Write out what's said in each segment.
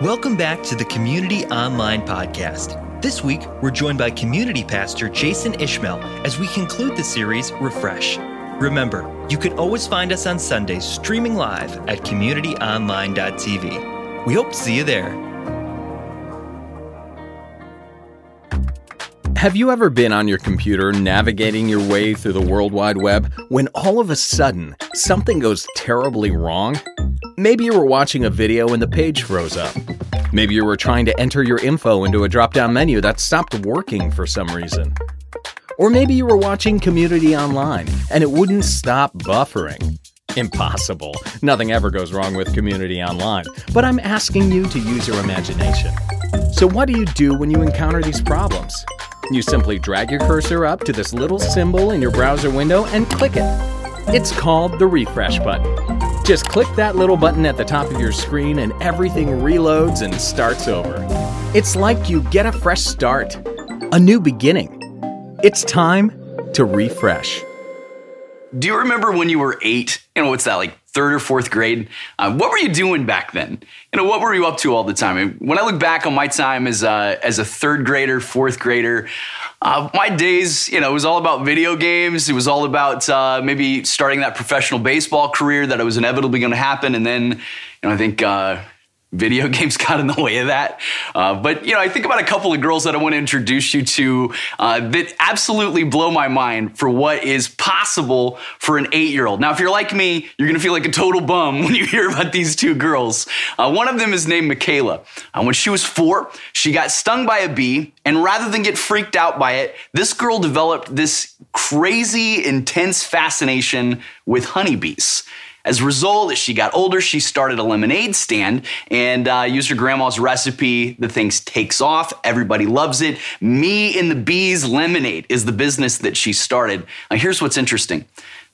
Welcome back to the Community Online Podcast. This week, we're joined by community pastor Jason Ishmael as we conclude the series Refresh. Remember, you can always find us on Sundays streaming live at communityonline.tv. We hope to see you there. Have you ever been on your computer navigating your way through the World Wide Web when all of a sudden something goes terribly wrong? Maybe you were watching a video and the page froze up. Maybe you were trying to enter your info into a drop down menu that stopped working for some reason. Or maybe you were watching Community Online and it wouldn't stop buffering. Impossible. Nothing ever goes wrong with Community Online. But I'm asking you to use your imagination. So, what do you do when you encounter these problems? You simply drag your cursor up to this little symbol in your browser window and click it. It's called the refresh button. Just click that little button at the top of your screen and everything reloads and starts over. It's like you get a fresh start, a new beginning. It's time to refresh. Do you remember when you were eight? Know, what's that, like third or fourth grade? Uh, what were you doing back then? You know, what were you up to all the time? when I look back on my time as a, as a third grader, fourth grader, uh, my days, you know, it was all about video games. It was all about uh, maybe starting that professional baseball career that was inevitably going to happen. And then, you know, I think uh, video games got in the way of that. Uh, but you know, I think about a couple of girls that I want to introduce you to uh, that absolutely blow my mind for what is possible for an eight-year-old. Now, if you're like me, you're gonna feel like a total bum when you hear about these two girls. Uh, one of them is named Mikaila. Uh, when she was four, she got stung by a bee, and rather than get freaked out by it, this girl developed this crazy, intense fascination with honeybees. As a result, as she got older, she started a lemonade stand and uh, used her grandma's recipe. The thing takes off. Everybody loves it. Me and the Bees Lemonade is the business that she started. Now, here's what's interesting.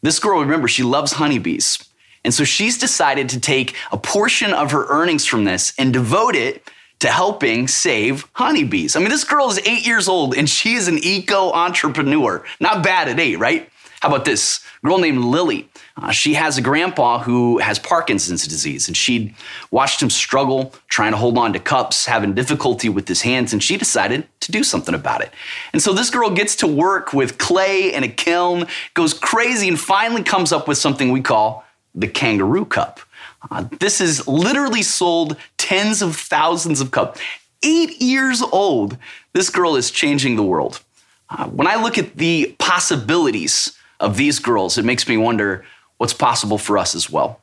This girl, remember, she loves honeybees. And so she's decided to take a portion of her earnings from this and devote it to helping save honeybees. I mean, this girl is eight years old and she is an eco entrepreneur. Not bad at eight, right? How about this? Girl named Lily. Uh, she has a grandpa who has Parkinson's disease, and she'd watched him struggle trying to hold on to cups, having difficulty with his hands, and she decided to do something about it. And so this girl gets to work with clay and a kiln, goes crazy, and finally comes up with something we call the kangaroo cup. Uh, this is literally sold tens of thousands of cups. Eight years old, this girl is changing the world. Uh, when I look at the possibilities of these girls, it makes me wonder what's possible for us as well.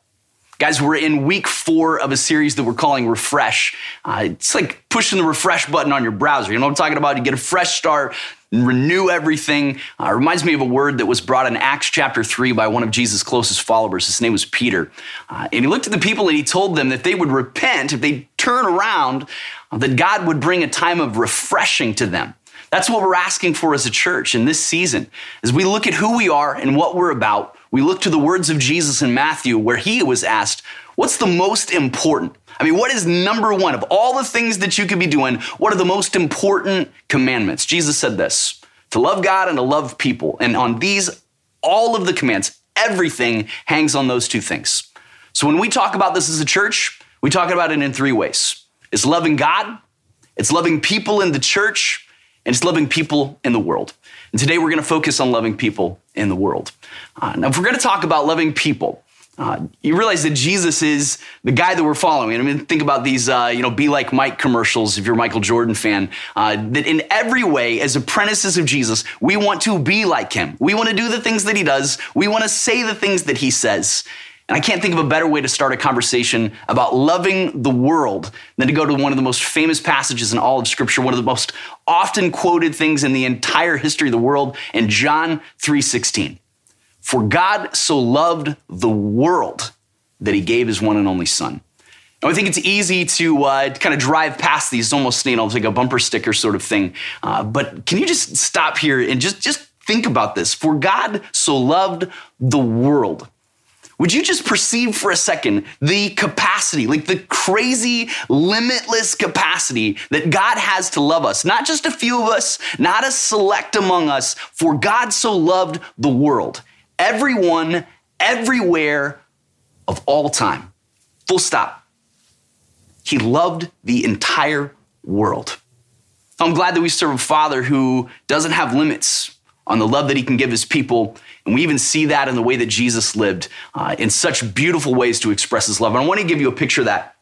Guys, we're in week four of a series that we're calling Refresh. Uh, it's like pushing the refresh button on your browser. You know what I'm talking about? You get a fresh start, and renew everything. Uh, it reminds me of a word that was brought in Acts chapter 3 by one of Jesus' closest followers. His name was Peter. Uh, and he looked at the people and he told them that they would repent, if they turn around, that God would bring a time of refreshing to them. That's what we're asking for as a church in this season. As we look at who we are and what we're about, we look to the words of Jesus in Matthew where he was asked, What's the most important? I mean, what is number one of all the things that you could be doing? What are the most important commandments? Jesus said this to love God and to love people. And on these, all of the commands, everything hangs on those two things. So when we talk about this as a church, we talk about it in three ways it's loving God, it's loving people in the church, and it's loving people in the world. And today we're going to focus on loving people in the world. Uh, now, if we're going to talk about loving people, uh, you realize that Jesus is the guy that we're following. I mean, think about these, uh, you know, be like Mike commercials if you're a Michael Jordan fan. Uh, that in every way, as apprentices of Jesus, we want to be like him. We want to do the things that he does. We want to say the things that he says. And I can't think of a better way to start a conversation about loving the world than to go to one of the most famous passages in all of Scripture, one of the most often quoted things in the entire history of the world, in John 3:16. For God so loved the world that he gave his one and only son. Now, I think it's easy to uh, kind of drive past these, almost you know, like a bumper sticker sort of thing. Uh, but can you just stop here and just just think about this? For God so loved the world would you just perceive for a second the capacity, like the crazy, limitless capacity that God has to love us? Not just a few of us, not a select among us, for God so loved the world. Everyone, everywhere, of all time. Full stop. he loved the entire world. I'm glad that we serve a Father who doesn't have limits on the love that he can give his people. And we even see that in the way that Jesus lived uh, in such beautiful ways to express his love. And I want to give you a picture of that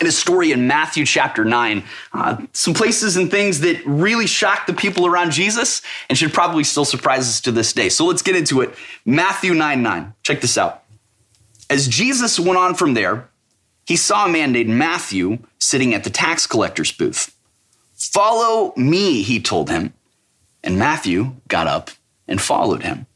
in a story in Matthew chapter 9. Uh, some places and things that really shocked the people around Jesus and should probably still surprise us to this day. So let's get into it. Matthew 9 9. Check this out. As Jesus went on from there, he saw a man named Matthew sitting at the tax collector's booth. Follow me, he told him. And Matthew got up and followed him.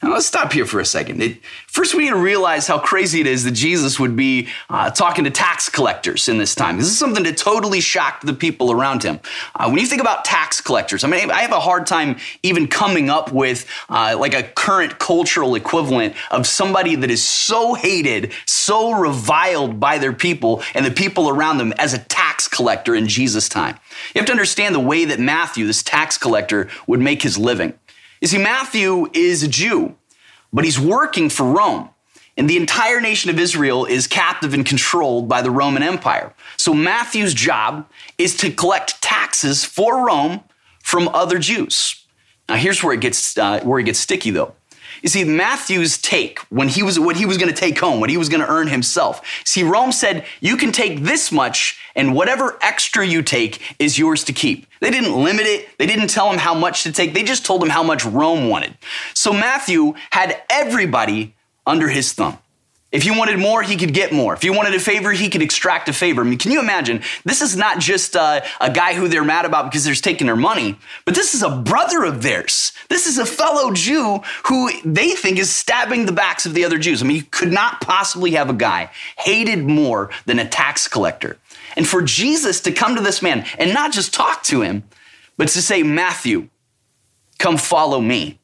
Now, let's stop here for a second. It, first, we need to realize how crazy it is that Jesus would be uh, talking to tax collectors in this time. This is something that totally shocked the people around him. Uh, when you think about tax collectors, I mean, I have a hard time even coming up with uh, like a current cultural equivalent of somebody that is so hated, so reviled by their people and the people around them as a tax collector in Jesus' time. You have to understand the way that Matthew, this tax collector, would make his living. You see, Matthew is a Jew, but he's working for Rome. And the entire nation of Israel is captive and controlled by the Roman Empire. So Matthew's job is to collect taxes for Rome from other Jews. Now here's where it gets uh, where it gets sticky though. You see, Matthew's take when he was what he was going to take home, what he was going to earn himself. See, Rome said, "You can take this much, and whatever extra you take is yours to keep." They didn't limit it. They didn't tell him how much to take. They just told him how much Rome wanted. So Matthew had everybody under his thumb. If he wanted more, he could get more. If he wanted a favor, he could extract a favor. I mean, can you imagine? This is not just uh, a guy who they're mad about because they're taking their money, but this is a brother of theirs. This is a fellow Jew who they think is stabbing the backs of the other Jews. I mean, you could not possibly have a guy hated more than a tax collector. And for Jesus to come to this man and not just talk to him, but to say, Matthew, come follow me.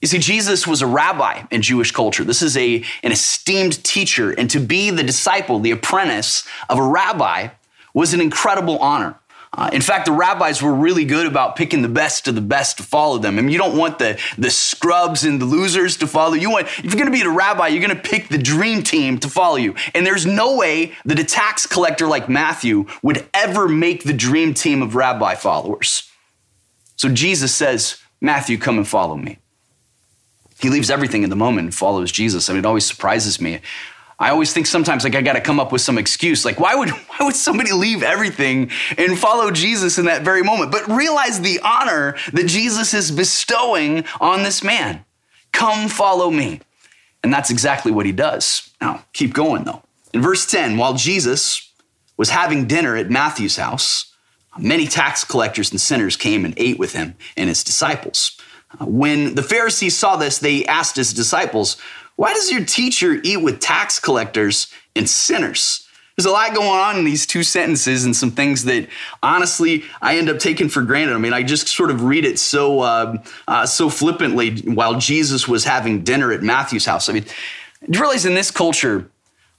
You see, Jesus was a rabbi in Jewish culture. This is a, an esteemed teacher, and to be the disciple, the apprentice of a rabbi was an incredible honor. Uh, in fact, the rabbis were really good about picking the best of the best to follow them. I mean, you don't want the, the scrubs and the losers to follow. You want, if you're going to be a rabbi, you're going to pick the dream team to follow you. And there's no way that a tax collector like Matthew would ever make the dream team of rabbi followers. So Jesus says, Matthew, come and follow me. He leaves everything in the moment and follows Jesus. I mean, it always surprises me. I always think sometimes like I got to come up with some excuse. Like why would why would somebody leave everything and follow Jesus in that very moment? But realize the honor that Jesus is bestowing on this man. Come follow me. And that's exactly what he does. Now, keep going though. In verse 10, while Jesus was having dinner at Matthew's house, many tax collectors and sinners came and ate with him and his disciples. When the Pharisees saw this, they asked his disciples, Why does your teacher eat with tax collectors and sinners? There's a lot going on in these two sentences and some things that honestly I end up taking for granted. I mean, I just sort of read it so uh, uh, so flippantly while Jesus was having dinner at Matthew's house. I mean, you realize in this culture,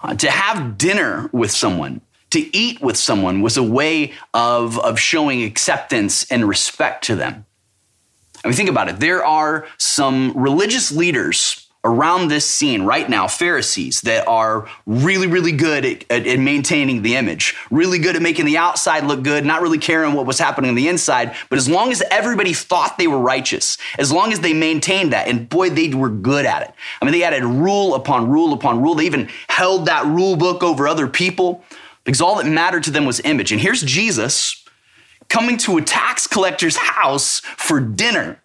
uh, to have dinner with someone, to eat with someone was a way of, of showing acceptance and respect to them. I mean, think about it. There are some religious leaders around this scene right now, Pharisees, that are really, really good at, at, at, maintaining the image, really good at making the outside look good, not really caring what was happening on the inside. But as long as everybody thought they were righteous, as long as they maintained that, and boy, they were good at it. I mean, they added rule upon rule upon rule. They even held that rule book over other people because all that mattered to them was image. And here's Jesus coming to a tax collector's house for dinner.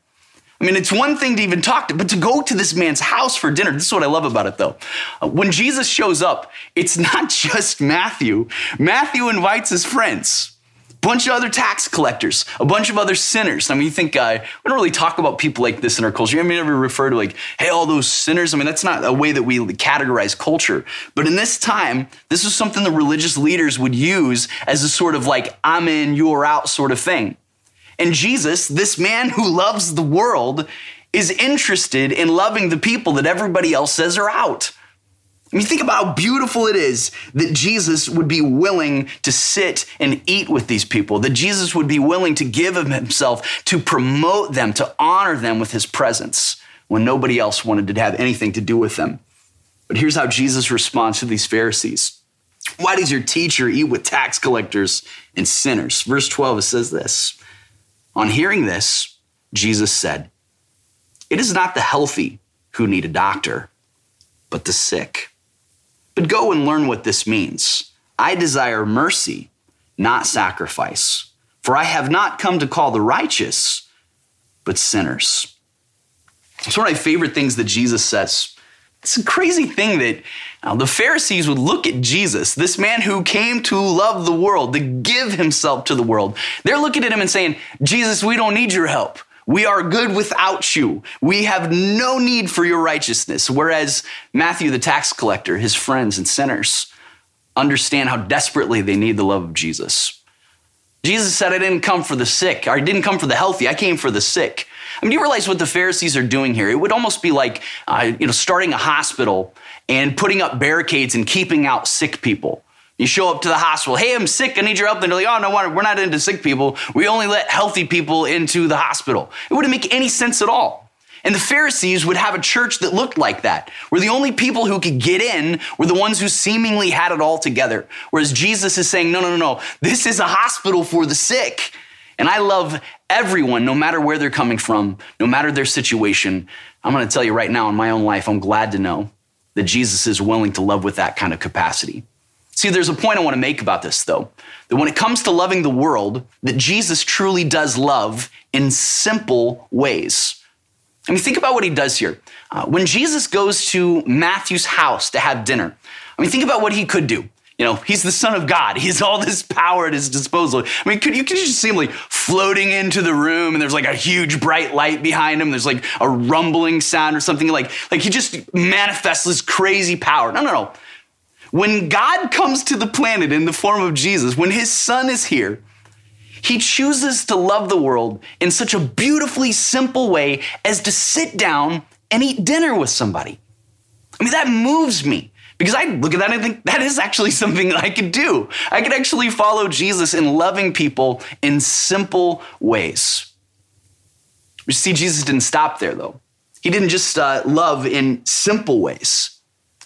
I mean, it's one thing to even talk to, but to go to this man's house for dinner, this is what I love about it though. Uh, when Jesus shows up, it's not just Matthew. Matthew invites his friends bunch of other tax collectors, a bunch of other sinners. I mean, you think uh, we don't really talk about people like this in our culture. I mean, never refer to like, hey, all those sinners. I mean, that's not a way that we categorize culture. But in this time, this is something the religious leaders would use as a sort of like, I'm in, you're out sort of thing. And Jesus, this man who loves the world, is interested in loving the people that everybody else says are out. I mean, think about how beautiful it is that Jesus would be willing to sit and eat with these people, that Jesus would be willing to give of himself to promote them, to honor them with his presence when nobody else wanted to have anything to do with them. But here's how Jesus responds to these Pharisees. Why does your teacher eat with tax collectors and sinners? Verse 12, it says this On hearing this, Jesus said, It is not the healthy who need a doctor, but the sick. But go and learn what this means. I desire mercy, not sacrifice, for I have not come to call the righteous, but sinners. It's one of my favorite things that Jesus says. It's a crazy thing that uh, the Pharisees would look at Jesus, this man who came to love the world, to give himself to the world. They're looking at him and saying, Jesus, we don't need your help. We are good without you. We have no need for your righteousness. Whereas Matthew, the tax collector, his friends and sinners, understand how desperately they need the love of Jesus. Jesus said, I didn't come for the sick, I didn't come for the healthy, I came for the sick. I mean, you realize what the Pharisees are doing here? It would almost be like, uh, you know, starting a hospital and putting up barricades and keeping out sick people. You show up to the hospital, hey, I'm sick, I need your help. And they're like, oh, no, we're not into sick people. We only let healthy people into the hospital. It wouldn't make any sense at all. And the Pharisees would have a church that looked like that, where the only people who could get in were the ones who seemingly had it all together. Whereas Jesus is saying, no, no, no, no, this is a hospital for the sick. And I love everyone, no matter where they're coming from, no matter their situation. I'm going to tell you right now in my own life, I'm glad to know that Jesus is willing to love with that kind of capacity. See, there's a point I want to make about this, though. That when it comes to loving the world, that Jesus truly does love in simple ways. I mean, think about what he does here. Uh, when Jesus goes to Matthew's house to have dinner, I mean, think about what he could do. You know, he's the son of God. He has all this power at his disposal. I mean, could you could just see him like floating into the room and there's like a huge bright light behind him. There's like a rumbling sound or something like like he just manifests this crazy power. No, no, no. When God comes to the planet in the form of Jesus, when his son is here, he chooses to love the world in such a beautifully simple way as to sit down and eat dinner with somebody. I mean, that moves me because I look at that and think that is actually something that I could do. I could actually follow Jesus in loving people in simple ways. You see, Jesus didn't stop there though. He didn't just uh, love in simple ways.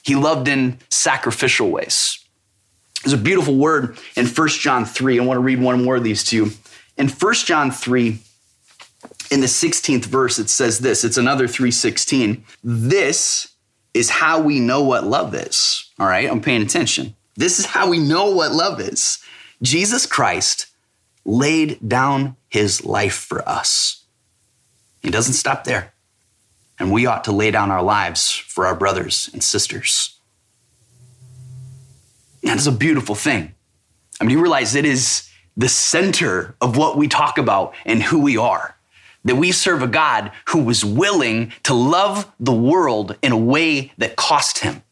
He loved in sacrificial ways. There's a beautiful word in 1 John 3. I want to read one more of these to you. In 1 John 3, in the 16th verse, it says this. It's another 316. This is how we know what love is. All right, I'm paying attention. This is how we know what love is. Jesus Christ laid down his life for us. He doesn't stop there and we ought to lay down our lives for our brothers and sisters. That is a beautiful thing. I mean, you realize it is the center of what we talk about and who we are. That we serve a God who was willing to love the world in a way that cost him,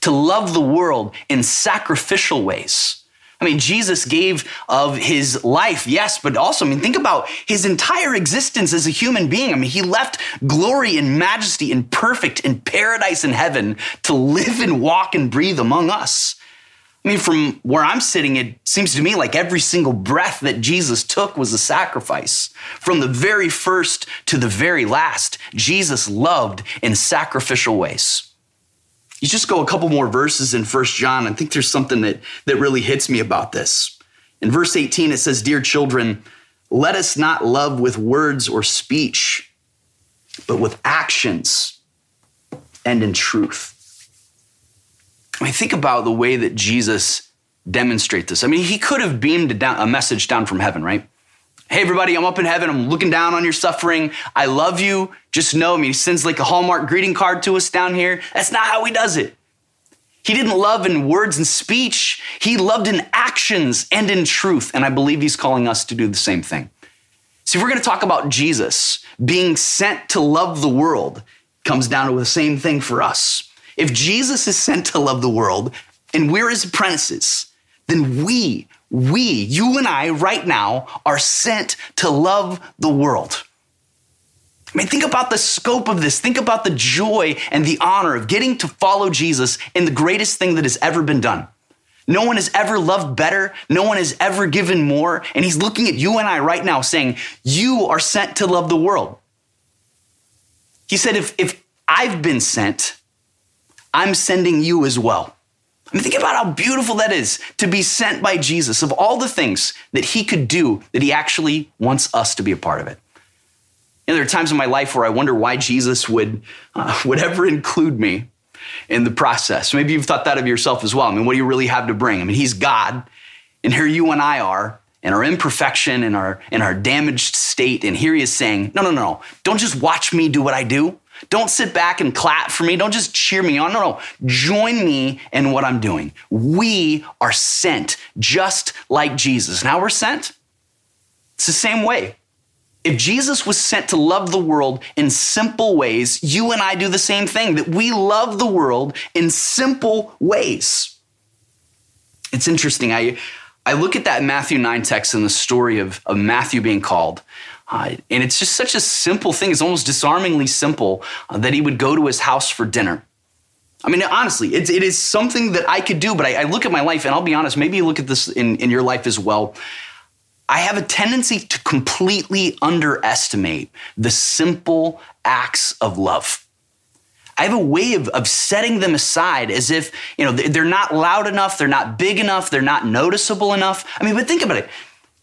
to love the world in sacrificial ways I mean, Jesus gave of his life, yes, but also, I mean, think about his entire existence as a human being. I mean, he left glory and majesty and perfect in paradise in heaven to live and walk and breathe among us. I mean, from where I'm sitting, it seems to me like every single breath that Jesus took was a sacrifice. From the very first to the very last, Jesus loved in sacrificial ways you just go a couple more verses in First John. I think there's something that, that really hits me about this. In verse 18, it says, Dear children, let us not love with words or speech, but with actions and in truth. I mean, think about the way that Jesus demonstrates this. I mean, he could have beamed down, a message down from heaven, right? Hey, everybody, I'm up in heaven. I'm looking down on your suffering. I love you. Just know me. He sends like a Hallmark greeting card to us down here. That's not how he does it. He didn't love in words and speech, he loved in actions and in truth. And I believe he's calling us to do the same thing. See, if we're going to talk about Jesus being sent to love the world, comes down to the same thing for us. If Jesus is sent to love the world and we're his apprentices, then we we, you and I, right now, are sent to love the world. I mean, think about the scope of this. Think about the joy and the honor of getting to follow Jesus in the greatest thing that has ever been done. No one has ever loved better. No one has ever given more. And he's looking at you and I right now saying, You are sent to love the world. He said, If, if I've been sent, I'm sending you as well. I mean, think about how beautiful that is to be sent by Jesus. Of all the things that he could do, that he actually wants us to be a part of it. And there are times in my life where I wonder why Jesus would, uh, would ever include me in the process. Maybe you've thought that of yourself as well. I mean, what do you really have to bring? I mean, he's God, and here you and I are in our imperfection, in our, in our damaged state. And here he is saying, no, no, no, don't just watch me do what I do. Don't sit back and clap for me. Don't just cheer me on. No, no. Join me in what I'm doing. We are sent just like Jesus. Now we're sent. It's the same way. If Jesus was sent to love the world in simple ways, you and I do the same thing, that we love the world in simple ways. It's interesting. I, I look at that Matthew 9 text and the story of, of Matthew being called. Uh, and it's just such a simple thing. It's almost disarmingly simple uh, that he would go to his house for dinner. I mean, honestly, it, it is something that I could do, but I, I, look at my life, and I'll be honest, maybe you look at this in, in your life as well. I have a tendency to completely underestimate the simple acts of love. I have a way of, of setting them aside as if, you know, they're not loud enough, they're not big enough, they're not noticeable enough. I mean, but think about it.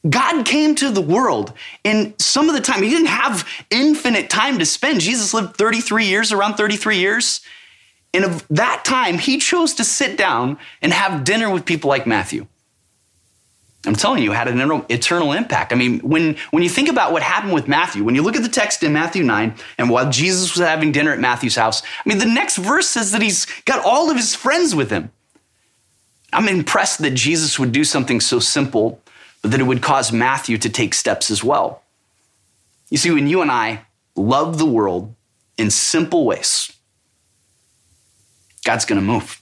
God came to the world in some of the time. He didn't have infinite time to spend. Jesus lived 33 years, around 33 years. And of that time, he chose to sit down and have dinner with people like Matthew. I'm telling you, had an eternal impact. I mean, when, when you think about what happened with Matthew, when you look at the text in Matthew 9, and while Jesus was having dinner at Matthew's house, I mean, the next verse says that he's got all of his friends with him. I'm impressed that Jesus would do something so simple, but that it would cause Matthew to take steps as well. You see, when you and I love the world in simple ways, God's going to move.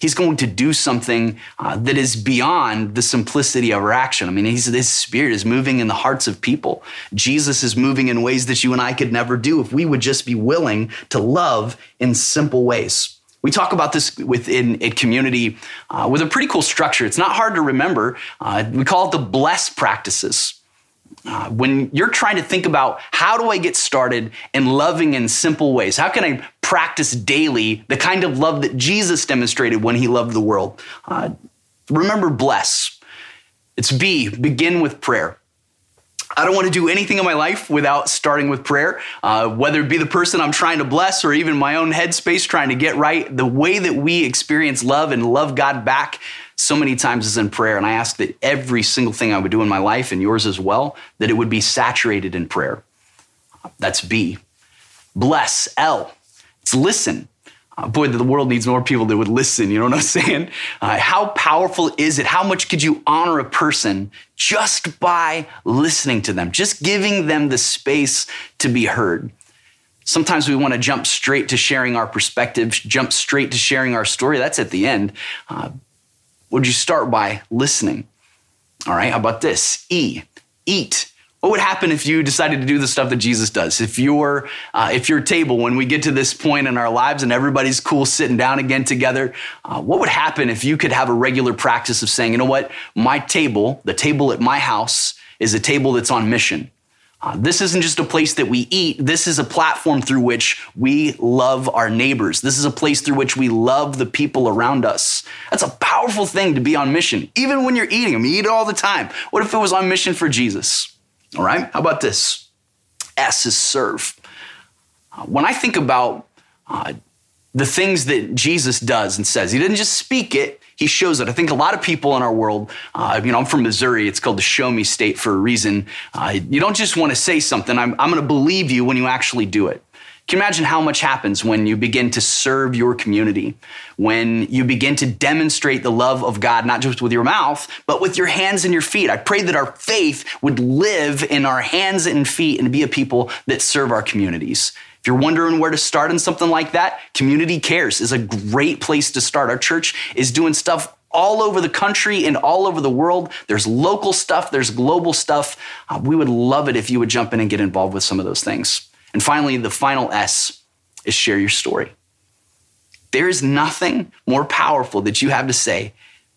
He's going to do something uh, that is beyond the simplicity of our action. I mean, his spirit is moving in the hearts of people. Jesus is moving in ways that you and I could never do if we would just be willing to love in simple ways. We talk about this within a community uh, with a pretty cool structure. It's not hard to remember. Uh, we call it the bless practices. Uh, when you're trying to think about how do I get started in loving in simple ways? How can I practice daily the kind of love that Jesus demonstrated when he loved the world? Uh, remember, bless. It's B, begin with prayer. I don't want to do anything in my life without starting with prayer, uh, whether it be the person I'm trying to bless or even my own headspace trying to get right. The way that we experience love and love God back so many times is in prayer. And I ask that every single thing I would do in my life and yours as well, that it would be saturated in prayer. That's B. Bless, L. It's listen. Boy, the world needs more people that would listen. You know what I'm saying? Uh, how powerful is it? How much could you honor a person just by listening to them, just giving them the space to be heard? Sometimes we want to jump straight to sharing our perspective, jump straight to sharing our story. That's at the end. Uh, would you start by listening? All right, how about this? E, eat. What would happen if you decided to do the stuff that Jesus does? If your uh, if your table, when we get to this point in our lives and everybody's cool sitting down again together, uh, what would happen if you could have a regular practice of saying, you know what, my table, the table at my house, is a table that's on mission. Uh, this isn't just a place that we eat. This is a platform through which we love our neighbors. This is a place through which we love the people around us. That's a powerful thing to be on mission, even when you're eating them. You eat it all the time. What if it was on mission for Jesus? All right, how about this? S is serve. Uh, when I think about uh, the things that Jesus does and says, he didn't just speak it, he shows it. I think a lot of people in our world, uh, you know, I'm from Missouri. It's called the show me state for a reason. Uh, you don't just want to say something. I'm, I'm going to believe you when you actually do it. Can you imagine how much happens when you begin to serve your community, when you begin to demonstrate the love of God, not just with your mouth, but with your hands and your feet? I pray that our faith would live in our hands and feet and be a people that serve our communities. If you're wondering where to start in something like that, Community Cares is a great place to start. Our church is doing stuff all over the country and all over the world. There's local stuff, there's global stuff. Uh, we would love it if you would jump in and get involved with some of those things. And finally, the final S is share your story. There is nothing more powerful that you have to say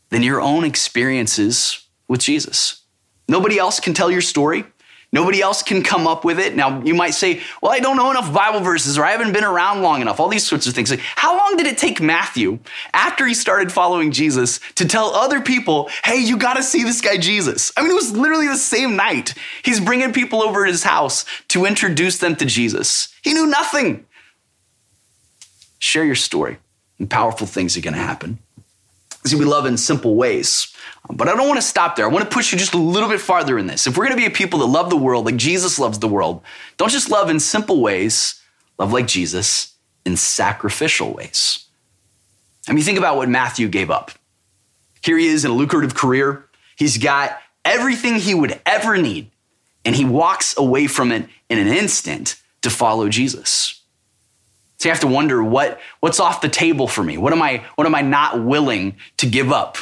than your own experiences with Jesus. Nobody else can tell your story. Nobody else can come up with it. Now, you might say, well, I don't know enough Bible verses or I haven't been around long enough, all these sorts of things. Like, how long did it take Matthew, after he started following Jesus, to tell other people, hey, you got to see this guy Jesus? I mean, it was literally the same night. He's bringing people over to his house to introduce them to Jesus. He knew nothing. Share your story, and powerful things are See, we love in simple ways. But I don't want to stop there. I want to push you just a little bit farther in this. If we're going to be a people that love the world like Jesus loves the world, don't just love in simple ways, love like Jesus in sacrificial ways. I mean, think about what Matthew gave up. Here he is in a lucrative career. He's got everything he would ever need, and he walks away from it in an instant to follow Jesus. So you have to wonder what, what's off the table for me? What am I, what am I not willing to give up?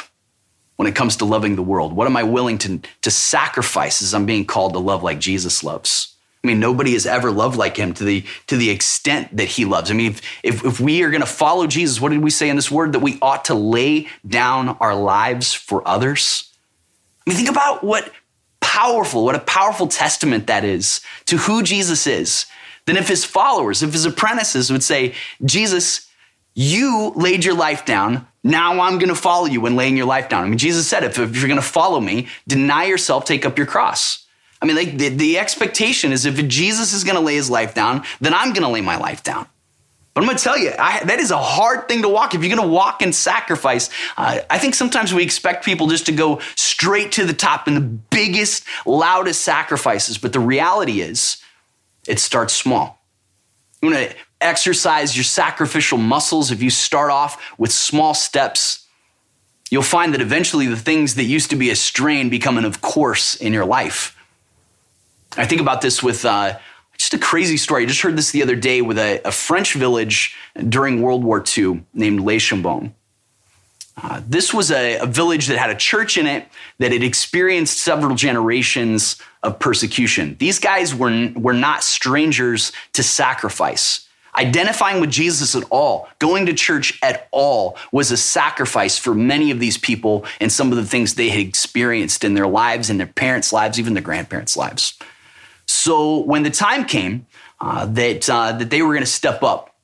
when it comes to loving the world? What am I willing to, to sacrifice as I'm being called to love like Jesus loves? I mean, nobody has ever loved like him to the, to the extent that he loves. I mean, if, if, if we are going to follow Jesus, what did we say in this word? That we ought to lay down our lives for others. I mean, think about what powerful, what a powerful testament that is to who Jesus is. Then if his followers, if his apprentices would say, Jesus, you laid your life down now I'm going to follow you when laying your life down. I mean, Jesus said, if, if you're going to follow me, deny yourself, take up your cross. I mean, like, the, the expectation is if Jesus is going to lay his life down, then I'm going to lay my life down. But I'm going to tell you, I, that is a hard thing to walk. If you're going to walk and sacrifice, uh, I think sometimes we expect people just to go straight to the top in the biggest, loudest sacrifices. But the reality is, it starts small. You want to exercise your sacrificial muscles, if you start off with small steps, you'll find that eventually the things that used to be a strain become an of course in your life. I think about this with uh, just a crazy story. I just heard this the other day with a, a French village during World War II named Les Chambon. Uh, this was a, a, village that had a church in it that had experienced several generations of persecution. These guys were, were not strangers to sacrifice. Identifying with Jesus at all, going to church at all, was a sacrifice for many of these people and some of the things they had experienced in their lives, in their parents' lives, even their grandparents' lives. So when the time came uh, that, uh, that they were going to step up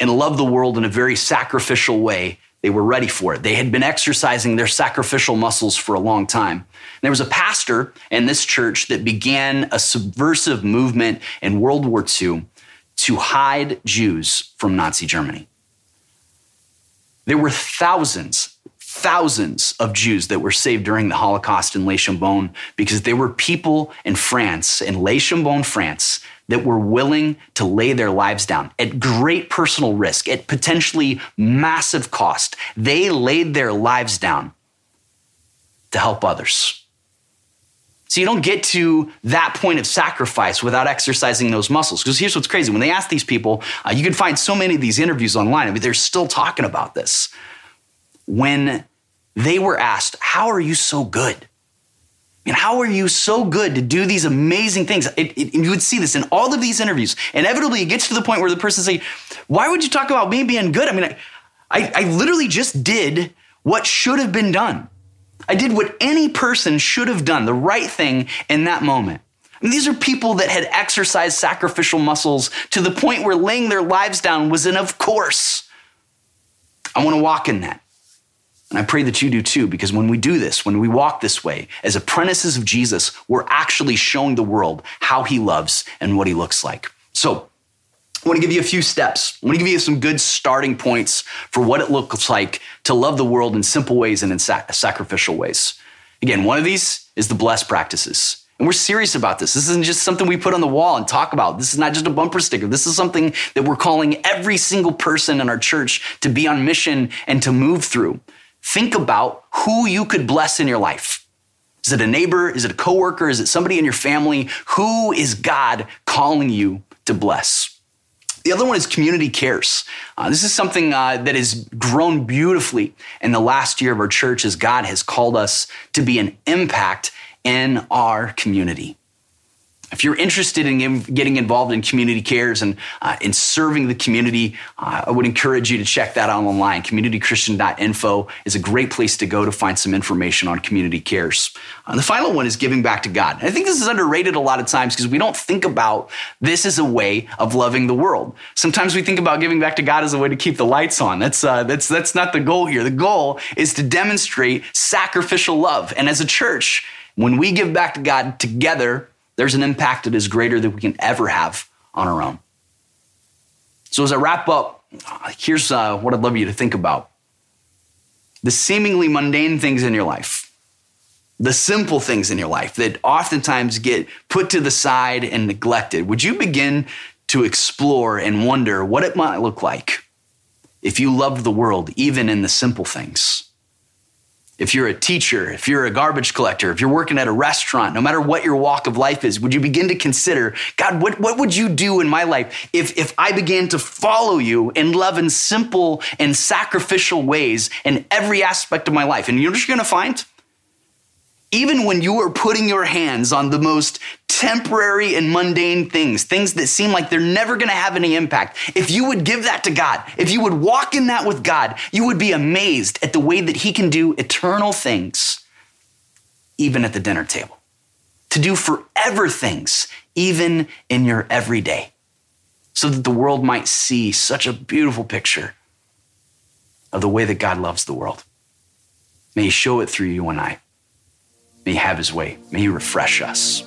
and love the world in a very sacrificial way, they were ready for it. They had been exercising their sacrificial muscles for a long time. There was a pastor in this church that began a subversive movement in World War II to hide Jews from Nazi Germany. There were thousands, thousands of Jews that were saved during the Holocaust in Les Chambon because there were people in France, in Les Chambon, France, that were willing to lay their lives down at great personal risk, at potentially massive cost. They laid their lives down to help others. So you don't get to that point of sacrifice without exercising those muscles. Because here's what's crazy: when they ask these people, uh, you can find so many of these interviews online. I mean, they're still talking about this. When they were asked, "How are you so good?" Mean, how are you so good to do these amazing things? It, it, you would see this in all of these interviews. Inevitably, it gets to the point where the person say, "Why would you talk about me being good?" I mean, I, I, I literally just did what should have been done. I did what any person should have done, the right thing in that moment. And these are people that had exercised sacrificial muscles to the point where laying their lives down was an of course. I want to walk in that. And I pray that you do too, because when we do this, when we walk this way, as apprentices of Jesus, we're actually showing the world how he loves and what he looks like. So, I want to give you a few steps. I want to give you some good starting points for what it looks like to love the world in simple ways and in sac- sacrificial ways. Again, one of these is the blessed practices. And we're serious about this. This isn't just something we put on the wall and talk about. This is not just a bumper sticker. This is something that we're calling every single person in our church to be on mission and to move through. Think about who you could bless in your life. Is it a neighbor? Is it a coworker? Is it somebody in your family? Who is God calling you to bless? The other one is community cares. Uh, this is something uh, that has grown beautifully in the last year of our church as God has called us to be an impact in our community. If you're interested in getting involved in community cares and uh, in serving the community, uh, I would encourage you to check that out online. CommunityChristian.info is a great place to go to find some information on community cares. And uh, the final one is giving back to God. I think this is underrated a lot of times because we don't think about this as a way of loving the world. Sometimes we think about giving back to God as a way to keep the lights on. That's uh, that's that's not the goal here. The goal is to demonstrate sacrificial love. And as a church, when we give back to God together, there's an impact that is greater than we can ever have on our own. So, as I wrap up, here's uh, what I'd love you to think about the seemingly mundane things in your life, the simple things in your life that oftentimes get put to the side and neglected. Would you begin to explore and wonder what it might look like if you loved the world, even in the simple things? If you're a teacher, if you're a garbage collector, if you're working at a restaurant, no matter what your walk of life is, would you begin to consider, God, what, what would you do in my life if, if I began to follow you and love in simple and sacrificial ways in every aspect of my life? And you're going to find? Even when you are putting your hands on the most temporary and mundane things, things that seem like they're never going to have any impact, if you would give that to God, if you would walk in that with God, you would be amazed at the way that He can do eternal things, even at the dinner table, to do forever things, even in your everyday, so that the world might see such a beautiful picture of the way that God loves the world. May He show it through you and I. May he have his way. May he refresh us.